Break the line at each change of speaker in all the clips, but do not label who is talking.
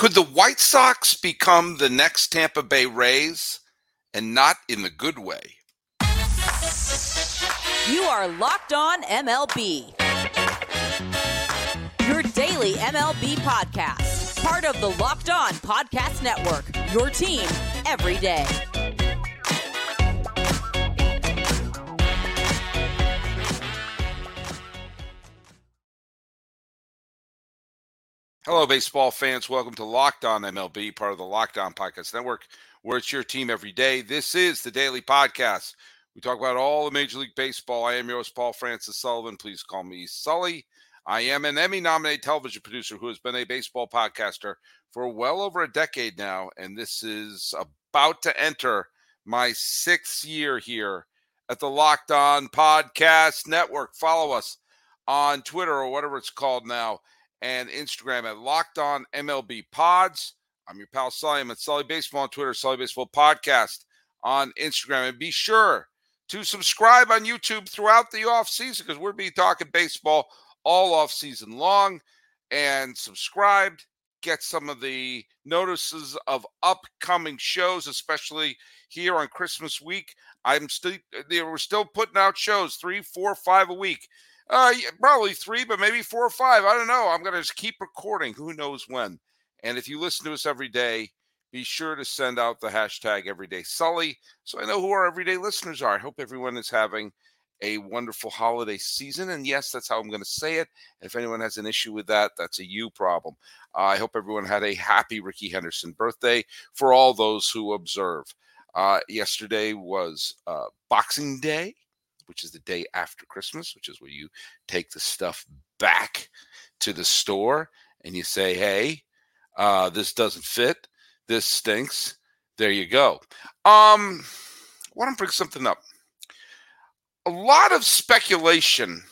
Could the White Sox become the next Tampa Bay Rays and not in the good way?
You are Locked On MLB. Your daily MLB podcast. Part of the Locked On Podcast Network. Your team every day.
Hello, baseball fans. Welcome to Locked On MLB, part of the Locked On Podcast Network, where it's your team every day. This is the daily podcast. We talk about all the Major League Baseball. I am your host, Paul Francis Sullivan. Please call me Sully. I am an Emmy nominated television producer who has been a baseball podcaster for well over a decade now. And this is about to enter my sixth year here at the Locked On Podcast Network. Follow us on Twitter or whatever it's called now and Instagram at Locked On MLB Pods. I'm your pal Sully. I'm at Sully Baseball on Twitter, Sully Baseball Podcast on Instagram. And be sure to subscribe on YouTube throughout the off season because we'll be talking baseball all off season long. And subscribed, get some of the notices of upcoming shows, especially here on Christmas week. I'm still they were still putting out shows three, four, five a week. Uh, probably three, but maybe four or five. I don't know. I'm going to just keep recording. Who knows when? And if you listen to us every day, be sure to send out the hashtag everyday Sully so I know who our everyday listeners are. I hope everyone is having a wonderful holiday season. And yes, that's how I'm going to say it. If anyone has an issue with that, that's a you problem. Uh, I hope everyone had a happy Ricky Henderson birthday for all those who observe. Uh, yesterday was uh, Boxing Day which is the day after Christmas, which is where you take the stuff back to the store and you say, hey, uh, this doesn't fit. This stinks. There you go. Um, I want to bring something up. A lot of speculation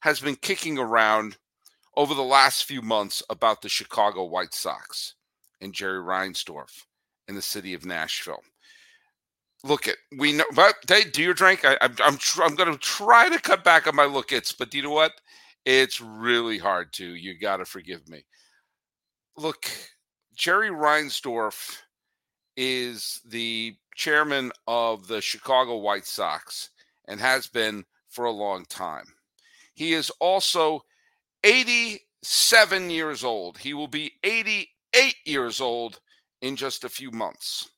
has been kicking around over the last few months about the Chicago White Sox and Jerry Reinsdorf in the city of Nashville look at we know but they do your drink. I, I'm I'm, tr- I'm going to try to cut back on my look its but do you know what? It's really hard to you got to forgive me. Look Jerry Reinsdorf is the chairman of the Chicago White Sox and has been for a long time. He is also 87 years old. He will be 88 years old in just a few months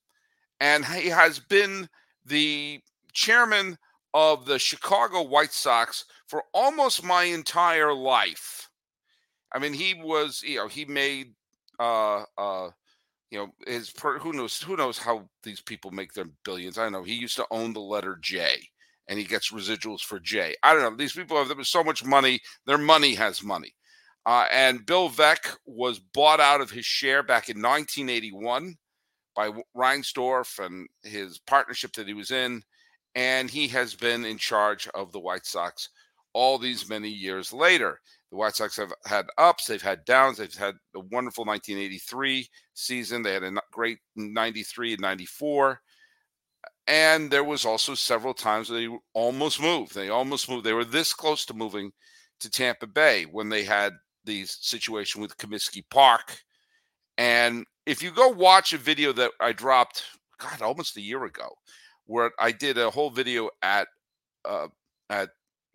and he has been the chairman of the Chicago White Sox for almost my entire life. I mean, he was, you know, he made, uh, uh, you know, his per, who knows who knows how these people make their billions. I know. He used to own the letter J, and he gets residuals for J. I don't know. These people have there was so much money. Their money has money. Uh, and Bill Veeck was bought out of his share back in 1981 by Reinsdorf and his partnership that he was in. And he has been in charge of the White Sox all these many years later. The White Sox have had ups, they've had downs, they've had a wonderful 1983 season, they had a great 93 and 94. And there was also several times they almost moved. They almost moved. They were this close to moving to Tampa Bay when they had the situation with Comiskey Park. And if you go watch a video that I dropped, God, almost a year ago, where I did a whole video at uh, at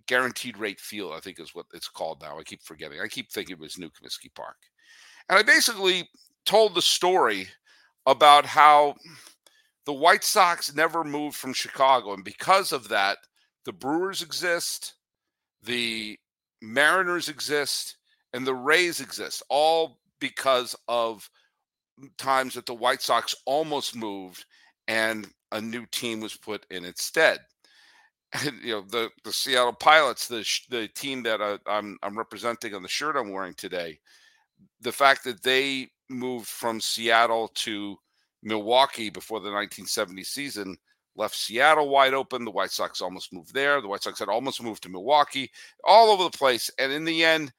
Guaranteed Rate Field, I think is what it's called now. I keep forgetting. I keep thinking it was New Comiskey Park, and I basically told the story about how the White Sox never moved from Chicago, and because of that, the Brewers exist, the Mariners exist, and the Rays exist, all because of times that the White Sox almost moved and a new team was put in its stead. And, you know the the Seattle Pilots, the the team that I, I'm I'm representing on the shirt I'm wearing today. The fact that they moved from Seattle to Milwaukee before the 1970 season left Seattle wide open. The White Sox almost moved there. The White Sox had almost moved to Milwaukee, all over the place. And in the end,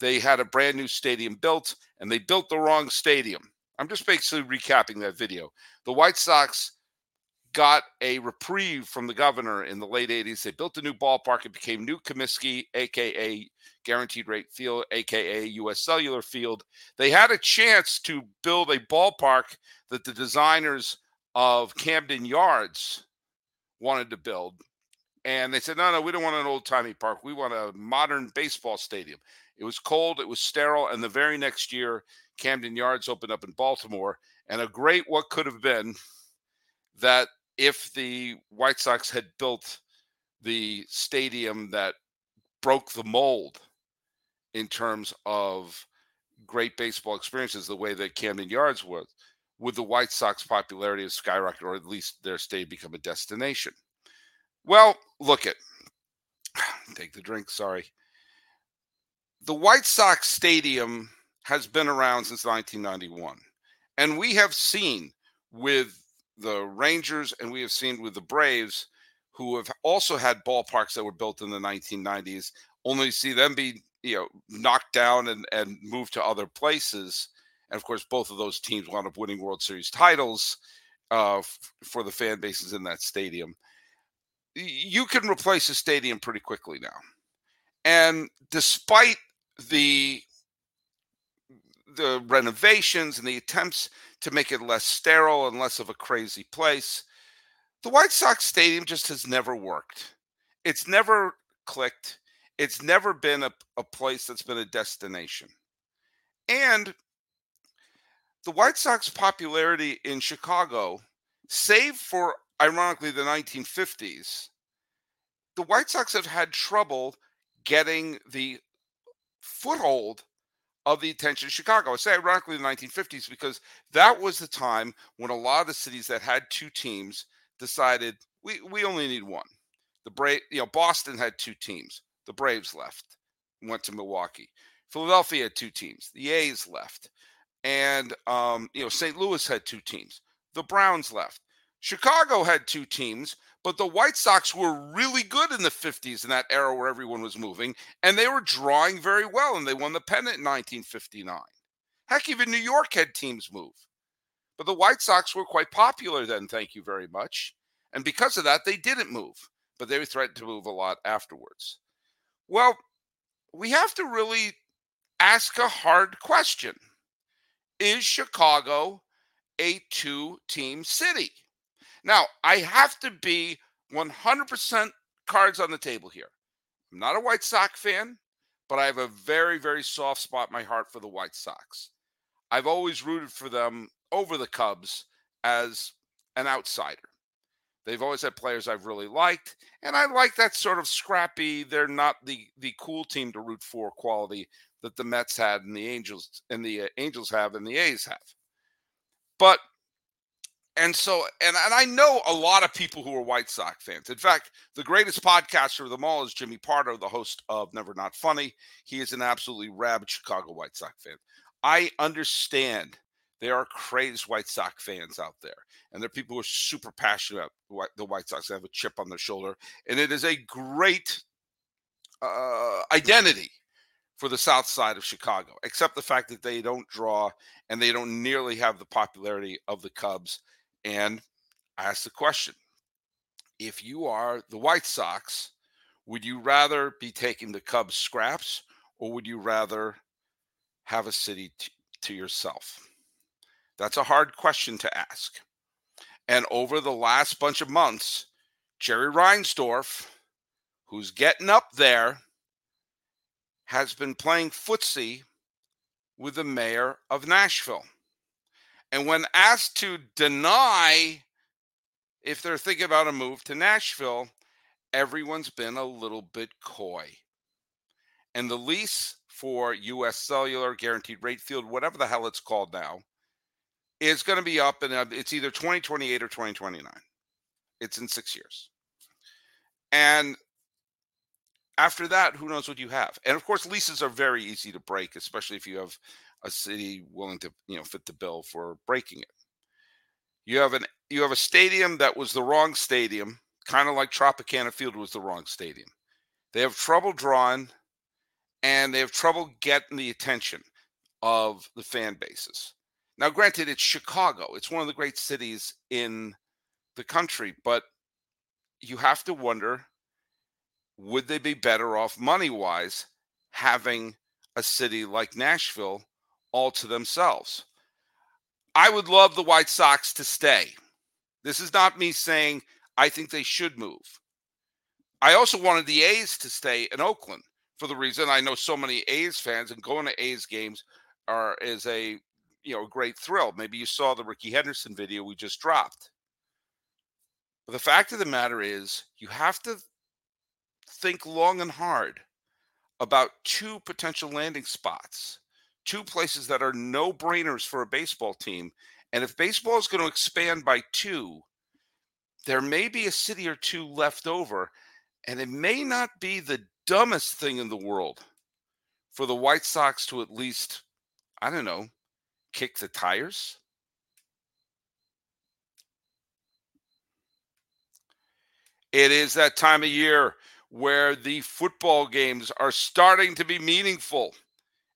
they had a brand new stadium built, and they built the wrong stadium. I'm just basically recapping that video. The White Sox got a reprieve from the governor in the late 80s. They built a new ballpark. It became New Comiskey, aka Guaranteed Rate Field, aka US Cellular Field. They had a chance to build a ballpark that the designers of Camden Yards wanted to build. And they said, no, no, we don't want an old timey park. We want a modern baseball stadium. It was cold, it was sterile. And the very next year, Camden Yards opened up in Baltimore. And a great what could have been that if the White Sox had built the stadium that broke the mold in terms of great baseball experiences, the way that Camden Yards was, would the White Sox popularity have skyrocketed, or at least their stay become a destination? Well, look at take the drink. Sorry. The White Sox Stadium has been around since 1991, and we have seen with the Rangers and we have seen with the Braves, who have also had ballparks that were built in the 1990s, only see them be you know knocked down and and moved to other places. And of course, both of those teams wound up winning World Series titles uh, f- for the fan bases in that stadium. You can replace a stadium pretty quickly now, and despite the the renovations and the attempts to make it less sterile and less of a crazy place. The White Sox Stadium just has never worked. It's never clicked. It's never been a, a place that's been a destination. And the White Sox popularity in Chicago, save for ironically the 1950s, the White Sox have had trouble getting the foothold of the attention of Chicago. I say ironically the 1950s because that was the time when a lot of the cities that had two teams decided we, we only need one. The Brave, you know, Boston had two teams. The Braves left, went to Milwaukee. Philadelphia had two teams. The A's left, and um, you know, St. Louis had two teams. The Browns left. Chicago had two teams, but the White Sox were really good in the 50s in that era where everyone was moving, and they were drawing very well, and they won the pennant in 1959. Heck, even New York had teams move. But the White Sox were quite popular then, thank you very much. And because of that, they didn't move, but they were threatened to move a lot afterwards. Well, we have to really ask a hard question Is Chicago a two team city? Now, I have to be 100% cards on the table here. I'm not a White Sox fan, but I have a very, very soft spot in my heart for the White Sox. I've always rooted for them over the Cubs as an outsider. They've always had players I've really liked, and I like that sort of scrappy. They're not the the cool team to root for quality that the Mets had and the Angels and the uh, Angels have and the A's have. But and so, and, and I know a lot of people who are White Sox fans. In fact, the greatest podcaster of them all is Jimmy Pardo, the host of Never Not Funny. He is an absolutely rabid Chicago White Sox fan. I understand there are crazed White Sox fans out there, and there are people who are super passionate about the White Sox. They have a chip on their shoulder, and it is a great uh, identity for the south side of Chicago, except the fact that they don't draw and they don't nearly have the popularity of the Cubs and I ask the question if you are the White Sox, would you rather be taking the Cubs scraps or would you rather have a city t- to yourself? That's a hard question to ask. And over the last bunch of months, Jerry Reinsdorf, who's getting up there, has been playing footsie with the mayor of Nashville. And when asked to deny if they're thinking about a move to Nashville, everyone's been a little bit coy. And the lease for US Cellular Guaranteed Rate Field, whatever the hell it's called now, is going to be up and it's either 2028 or 2029. It's in six years. And after that, who knows what you have? And of course, leases are very easy to break, especially if you have a city willing to you know fit the bill for breaking it. You have an you have a stadium that was the wrong stadium, kind of like Tropicana Field was the wrong stadium. They have trouble drawing, and they have trouble getting the attention of the fan bases. Now, granted, it's Chicago. It's one of the great cities in the country. But you have to wonder would they be better off money wise having a city like Nashville all to themselves? I would love the White Sox to stay. This is not me saying I think they should move. I also wanted the A's to stay in Oakland for the reason I know so many A's fans and going to A's games are is a you know a great thrill. Maybe you saw the Ricky Henderson video we just dropped. But the fact of the matter is you have to think long and hard about two potential landing spots, two places that are no brainers for a baseball team. And if baseball is going to expand by two, there may be a city or two left over. And it may not be the dumbest thing in the world for the White Sox to at least, I don't know, kick the tires. It is that time of year where the football games are starting to be meaningful.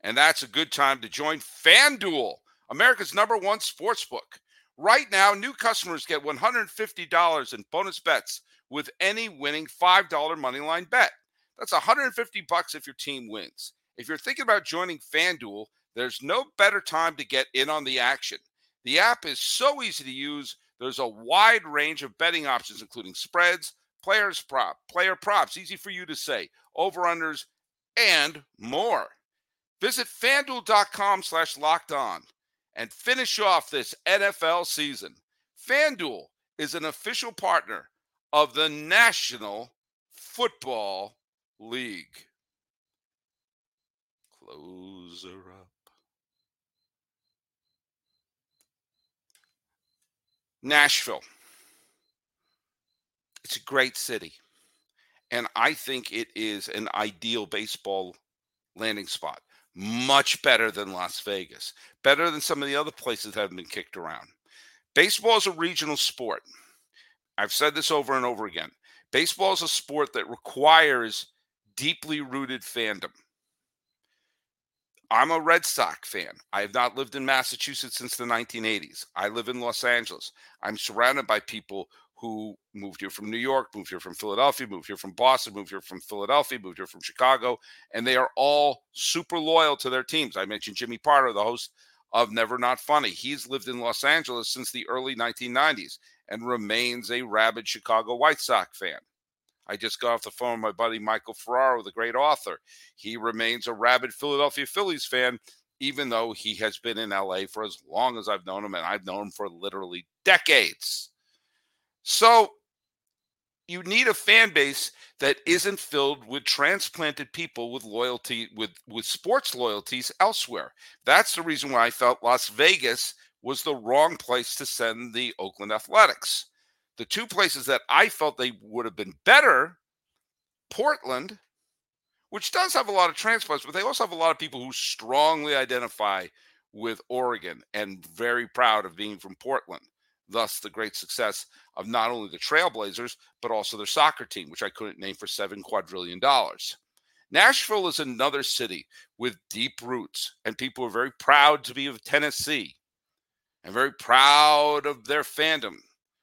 And that's a good time to join FanDuel, America's number one sports book. Right now, new customers get $150 in bonus bets with any winning $5 moneyline bet. That's 150 bucks if your team wins. If you're thinking about joining FanDuel, there's no better time to get in on the action. The app is so easy to use. There's a wide range of betting options, including spreads, players prop, player props, easy for you to say, over-unders, and more. Visit fanduel.com slash locked on and finish off this NFL season. FanDuel is an official partner of the National Football League. Closer up. Nashville. It's a great city. And I think it is an ideal baseball landing spot. Much better than Las Vegas, better than some of the other places that have been kicked around. Baseball is a regional sport. I've said this over and over again. Baseball is a sport that requires deeply rooted fandom. I'm a Red Sox fan. I have not lived in Massachusetts since the 1980s. I live in Los Angeles. I'm surrounded by people who moved here from New York, moved here from Philadelphia, moved here from Boston, moved here from Philadelphia, moved here from Chicago, and they are all super loyal to their teams. I mentioned Jimmy Pardo, the host of Never Not Funny. He's lived in Los Angeles since the early 1990s and remains a rabid Chicago White Sox fan. I just got off the phone with my buddy Michael Ferraro, the great author. He remains a rabid Philadelphia Phillies fan, even though he has been in LA for as long as I've known him, and I've known him for literally decades. So you need a fan base that isn't filled with transplanted people with loyalty with with sports loyalties elsewhere. That's the reason why I felt Las Vegas was the wrong place to send the Oakland Athletics. The two places that I felt they would have been better, Portland, which does have a lot of transplants, but they also have a lot of people who strongly identify with Oregon and very proud of being from Portland thus the great success of not only the Trailblazers, but also their soccer team, which I couldn't name for seven quadrillion dollars. Nashville is another city with deep roots, and people are very proud to be of Tennessee and very proud of their fandom,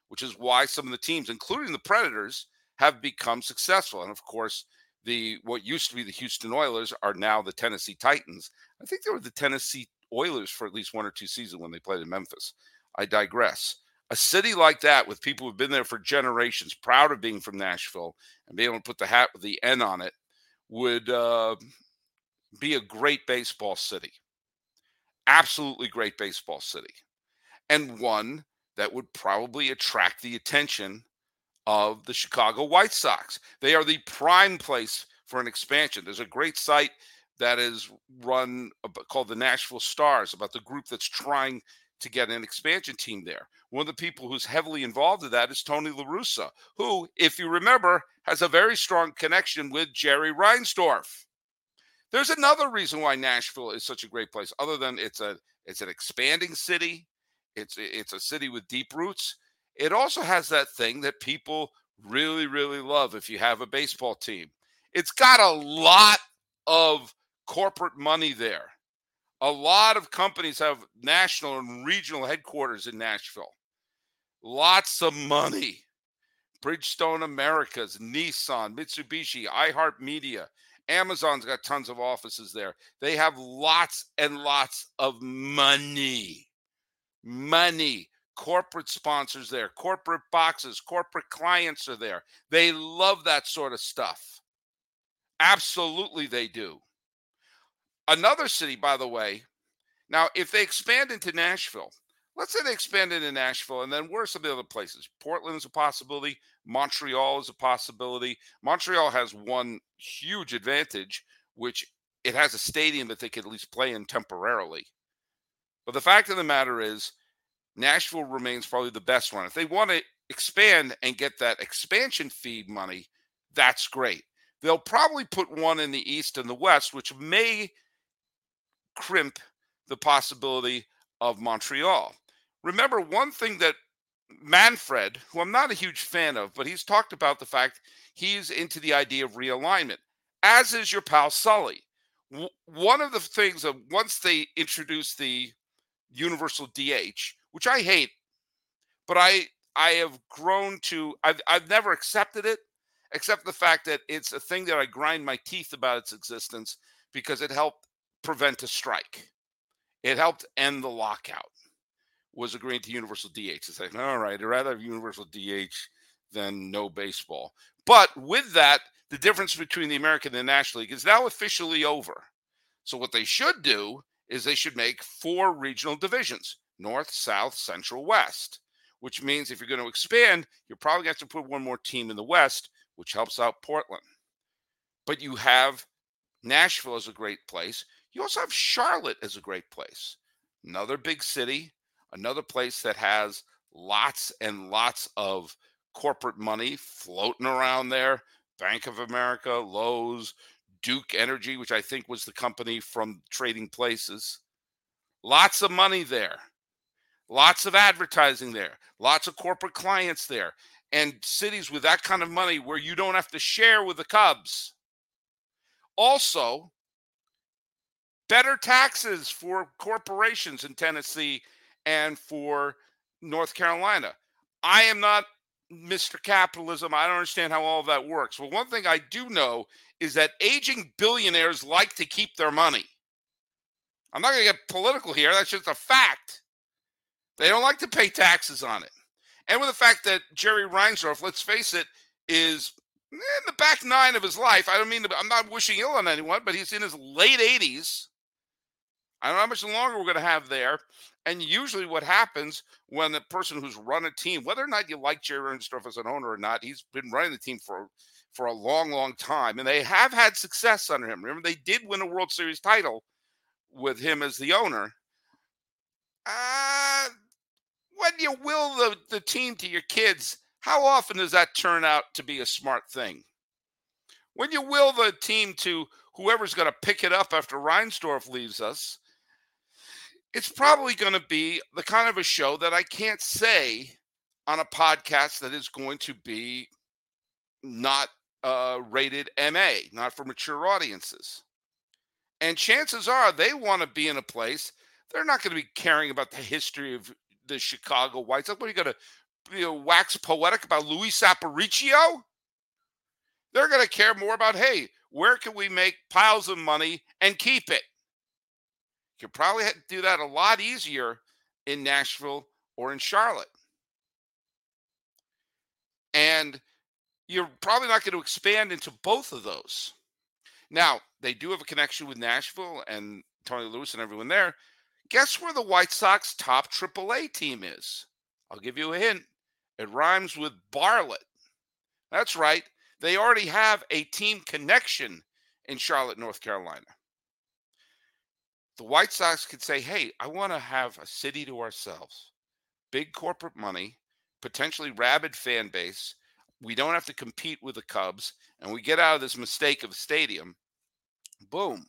which is why some of the teams, including the Predators, have become successful. And of course, the what used to be the Houston Oilers are now the Tennessee Titans. I think they were the Tennessee Oilers for at least one or two seasons when they played in Memphis. I digress a city like that with people who've been there for generations, proud of being from Nashville and being able to put the hat with the N on it, would uh, be a great baseball city. Absolutely great baseball city. And one that would probably attract the attention of the Chicago White Sox. They are the prime place for an expansion. There's a great site that is run called the Nashville Stars about the group that's trying to get an expansion team there. One of the people who's heavily involved in that is Tony LaRussa, who, if you remember, has a very strong connection with Jerry Reinsdorf. There's another reason why Nashville is such a great place, other than it's a it's an expanding city, it's it's a city with deep roots. It also has that thing that people really, really love if you have a baseball team. It's got a lot of corporate money there a lot of companies have national and regional headquarters in Nashville. Lots of money. Bridgestone Americas, Nissan, Mitsubishi, iHeartMedia, Amazon's got tons of offices there. They have lots and lots of money. Money. Corporate sponsors there, corporate boxes, corporate clients are there. They love that sort of stuff. Absolutely, they do. Another city, by the way, now if they expand into Nashville, let's say they expand into Nashville, and then where are some of the other places? Portland is a possibility. Montreal is a possibility. Montreal has one huge advantage, which it has a stadium that they could at least play in temporarily. But the fact of the matter is, Nashville remains probably the best one. If they want to expand and get that expansion fee money, that's great. They'll probably put one in the East and the West, which may crimp the possibility of Montreal. Remember, one thing that Manfred, who I'm not a huge fan of, but he's talked about the fact he's into the idea of realignment, as is your pal Sully. W- one of the things that once they introduced the universal DH, which I hate, but I I have grown to I've I've never accepted it, except the fact that it's a thing that I grind my teeth about its existence because it helped prevent a strike. It helped end the lockout was agreeing to universal DH. It's like, all right, I'd rather have universal DH than no baseball. But with that, the difference between the American and the National League is now officially over. So what they should do is they should make four regional divisions: North, South, Central, West. Which means if you're going to expand, you're probably going to have to put one more team in the West, which helps out Portland. But you have Nashville as a great place. You also have Charlotte as a great place. Another big city, another place that has lots and lots of corporate money floating around there. Bank of America, Lowe's, Duke Energy, which I think was the company from Trading Places. Lots of money there. Lots of advertising there. Lots of corporate clients there. And cities with that kind of money where you don't have to share with the Cubs. Also, better taxes for corporations in Tennessee and for North Carolina. I am not Mr. Capitalism. I don't understand how all that works. Well, one thing I do know is that aging billionaires like to keep their money. I'm not going to get political here. That's just a fact. They don't like to pay taxes on it. And with the fact that Jerry Reinsdorf, let's face it, is in the back nine of his life. I don't mean to, I'm not wishing ill on anyone, but he's in his late 80s. I don't know how much longer we're going to have there. And usually, what happens when the person who's run a team, whether or not you like Jerry Reinsdorf as an owner or not, he's been running the team for for a long, long time, and they have had success under him. Remember, they did win a World Series title with him as the owner. Uh, when you will the, the team to your kids, how often does that turn out to be a smart thing? When you will the team to whoever's going to pick it up after Reinsdorf leaves us, it's probably going to be the kind of a show that I can't say on a podcast that is going to be not uh, rated MA, not for mature audiences. And chances are they want to be in a place they're not going to be caring about the history of the Chicago White Sox. What are you going to you know, wax poetic about Luis Aparicio? They're going to care more about hey, where can we make piles of money and keep it? You could probably do that a lot easier in Nashville or in Charlotte. And you're probably not going to expand into both of those. Now, they do have a connection with Nashville and Tony Lewis and everyone there. Guess where the White Sox top AAA team is? I'll give you a hint. It rhymes with Bartlett. That's right. They already have a team connection in Charlotte, North Carolina the White Sox could say, hey, I want to have a city to ourselves, big corporate money, potentially rabid fan base. We don't have to compete with the Cubs, and we get out of this mistake of a stadium. Boom.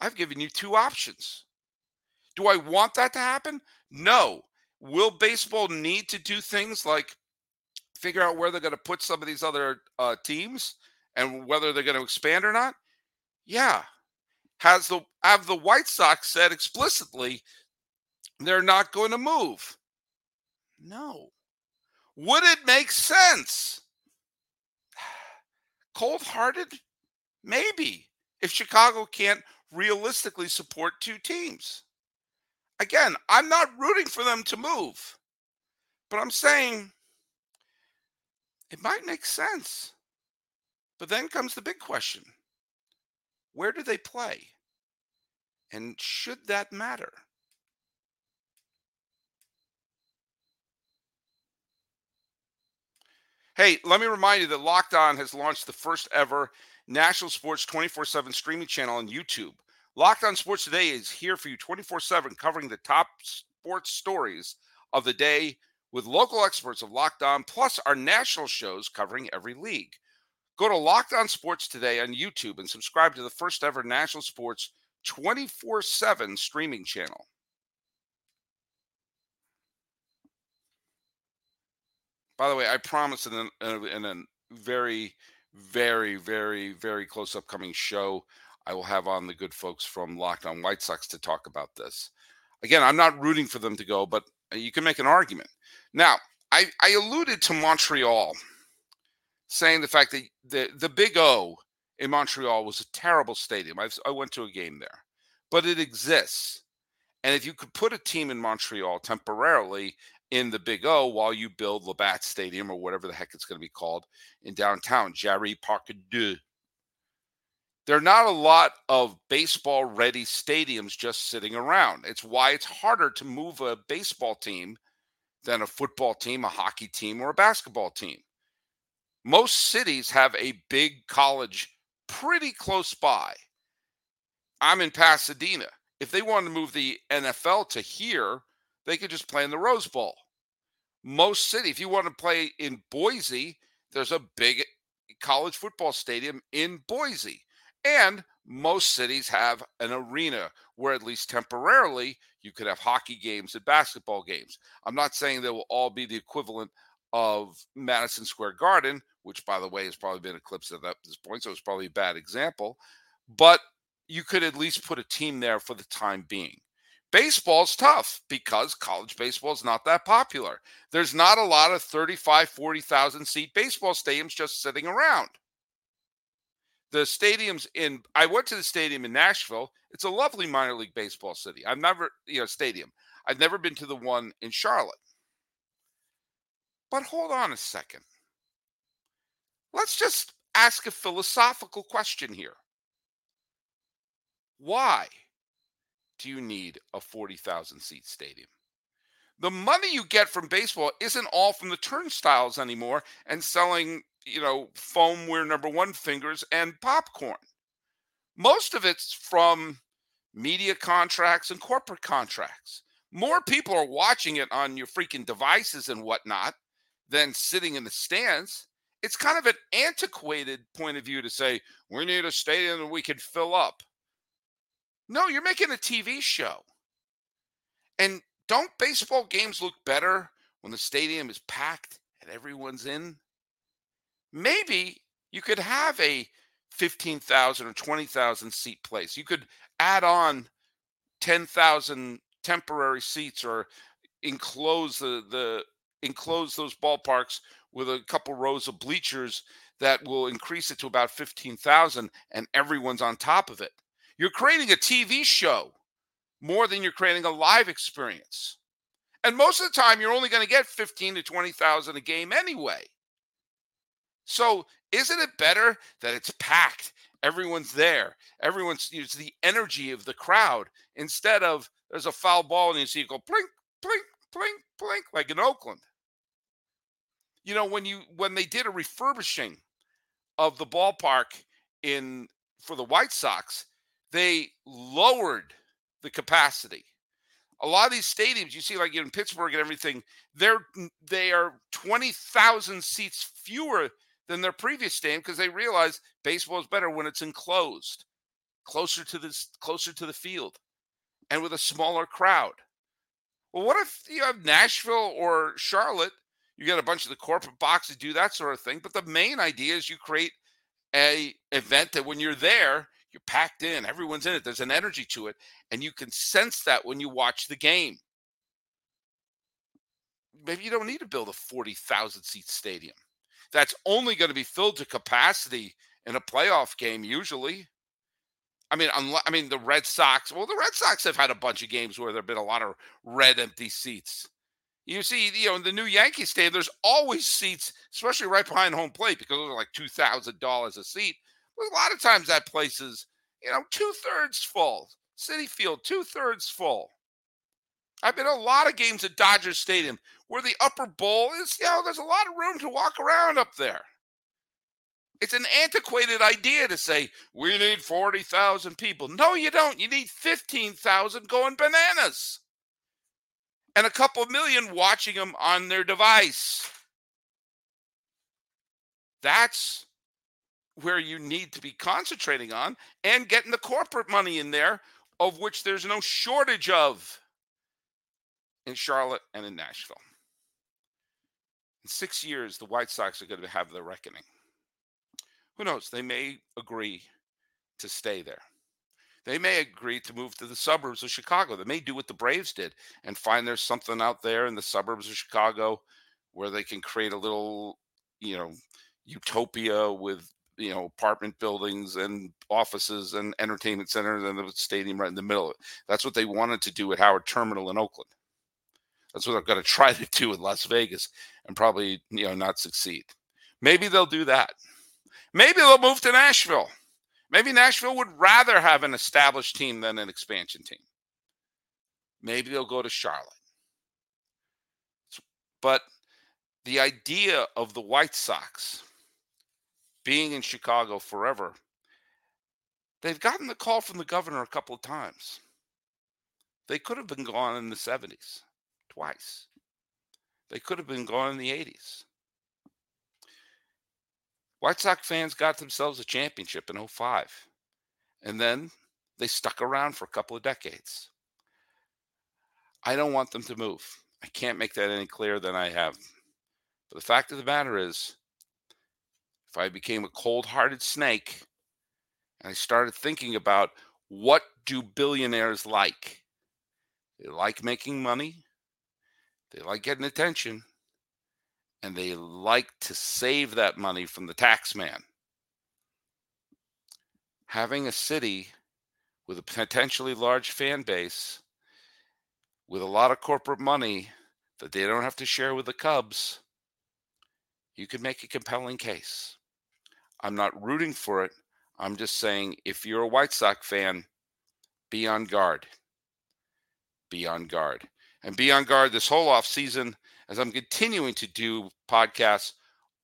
I've given you two options. Do I want that to happen? No. Will baseball need to do things like figure out where they're going to put some of these other uh, teams and whether they're going to expand or not? Yeah, has the have the White Sox said explicitly they're not going to move? No. Would it make sense? Cold hearted? Maybe. If Chicago can't realistically support two teams. Again, I'm not rooting for them to move, but I'm saying it might make sense. But then comes the big question where do they play? And should that matter? Hey, let me remind you that Locked On has launched the first ever national sports 24 7 streaming channel on YouTube. Locked On Sports Today is here for you 24 7, covering the top sports stories of the day with local experts of Locked On, plus our national shows covering every league. Go to Locked On Sports Today on YouTube and subscribe to the first ever national sports 24 7 streaming channel. By the way, I promise in a, in a very, very, very, very close upcoming show, I will have on the good folks from Locked On White Sox to talk about this. Again, I'm not rooting for them to go, but you can make an argument. Now, I, I alluded to Montreal, saying the fact that the, the Big O in Montreal was a terrible stadium. I've, I went to a game there, but it exists. And if you could put a team in Montreal temporarily in the Big O while you build Labatt Stadium or whatever the heck it's going to be called in downtown, Jarry Parc deux. There are not a lot of baseball ready stadiums just sitting around. It's why it's harder to move a baseball team than a football team, a hockey team, or a basketball team. Most cities have a big college pretty close by. I'm in Pasadena. If they wanted to move the NFL to here, they could just play in the Rose Bowl. Most city, if you want to play in Boise, there's a big college football stadium in Boise. And most cities have an arena where, at least temporarily, you could have hockey games and basketball games. I'm not saying they will all be the equivalent of Madison Square Garden, which, by the way, has probably been eclipsed at this point. So it's probably a bad example. But you could at least put a team there for the time being. Baseball's tough because college baseball is not that popular. There's not a lot of 35, 40,000 seat baseball stadiums just sitting around the stadiums in I went to the stadium in Nashville. It's a lovely minor league baseball city. I've never, you know, stadium. I've never been to the one in Charlotte. But hold on a second. Let's just ask a philosophical question here. Why do you need a 40,000 seat stadium? The money you get from baseball isn't all from the turnstiles anymore and selling you know, foamware number one fingers and popcorn. Most of it's from media contracts and corporate contracts. More people are watching it on your freaking devices and whatnot than sitting in the stands. It's kind of an antiquated point of view to say, we need a stadium that we could fill up. No, you're making a TV show. And don't baseball games look better when the stadium is packed and everyone's in? maybe you could have a 15,000 or 20,000 seat place. You could add on 10,000 temporary seats or enclose the, the enclose those ballparks with a couple rows of bleachers that will increase it to about 15,000 and everyone's on top of it. You're creating a TV show more than you're creating a live experience. And most of the time you're only going to get 15 to 20,000 a game anyway. So isn't it better that it's packed? Everyone's there. Everyone's it's the energy of the crowd instead of there's a foul ball and you see it go blink, blink, blink, blink, like in Oakland. You know, when you when they did a refurbishing of the ballpark in for the White Sox, they lowered the capacity. A lot of these stadiums you see, like in Pittsburgh and everything, they're they are twenty thousand seats fewer than their previous stadium because they realize baseball is better when it's enclosed, closer to this, closer to the field, and with a smaller crowd. Well, what if you have Nashville or Charlotte? You get a bunch of the corporate boxes do that sort of thing, but the main idea is you create a event that when you're there, you're packed in, everyone's in it. There's an energy to it, and you can sense that when you watch the game. maybe you don't need to build a 40,000 seat stadium. That's only going to be filled to capacity in a playoff game usually. I mean, I mean the Red Sox. Well, the Red Sox have had a bunch of games where there've been a lot of red empty seats. You see, you know, in the new Yankee Stadium, there's always seats, especially right behind home plate, because those are like two thousand dollars a seat. But a lot of times that place is, you know, two thirds full. Citi Field, two thirds full. I've been a lot of games at Dodger Stadium where the upper bowl is, you know, there's a lot of room to walk around up there. It's an antiquated idea to say we need 40,000 people. No, you don't. You need 15,000 going bananas and a couple million watching them on their device. That's where you need to be concentrating on and getting the corporate money in there, of which there's no shortage of in Charlotte and in Nashville. In six years, the White Sox are going to have their reckoning. Who knows? They may agree to stay there. They may agree to move to the suburbs of Chicago. They may do what the Braves did and find there's something out there in the suburbs of Chicago where they can create a little, you know, utopia with, you know, apartment buildings and offices and entertainment centers and the stadium right in the middle. of it. That's what they wanted to do at Howard Terminal in Oakland. That's what they're going to try to do in Las Vegas and probably, you know, not succeed. Maybe they'll do that. Maybe they'll move to Nashville. Maybe Nashville would rather have an established team than an expansion team. Maybe they'll go to Charlotte. But the idea of the White Sox being in Chicago forever, they've gotten the call from the governor a couple of times. They could have been gone in the 70s twice. They could have been gone in the 80s. White Sox fans got themselves a championship in 05. And then they stuck around for a couple of decades. I don't want them to move. I can't make that any clearer than I have. But the fact of the matter is, if I became a cold hearted snake and I started thinking about what do billionaires like? They like making money, they like getting attention, and they like to save that money from the tax man. Having a city with a potentially large fan base, with a lot of corporate money that they don't have to share with the Cubs, you could make a compelling case. I'm not rooting for it. I'm just saying if you're a White Sox fan, be on guard. Be on guard. And be on guard this whole off season as I'm continuing to do podcasts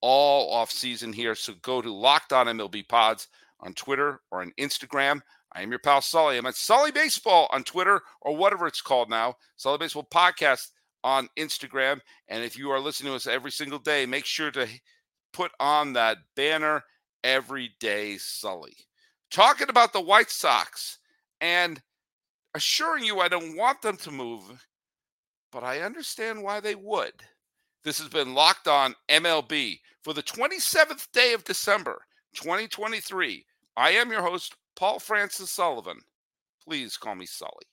all off season here. So go to Locked On MLB Pods on Twitter or on Instagram. I am your pal Sully. I'm at Sully Baseball on Twitter or whatever it's called now. Sully Baseball Podcast on Instagram. And if you are listening to us every single day, make sure to put on that banner every day, Sully. Talking about the White Sox and assuring you I don't want them to move but I understand why they would. This has been Locked On MLB for the 27th day of December, 2023. I am your host, Paul Francis Sullivan. Please call me Sully.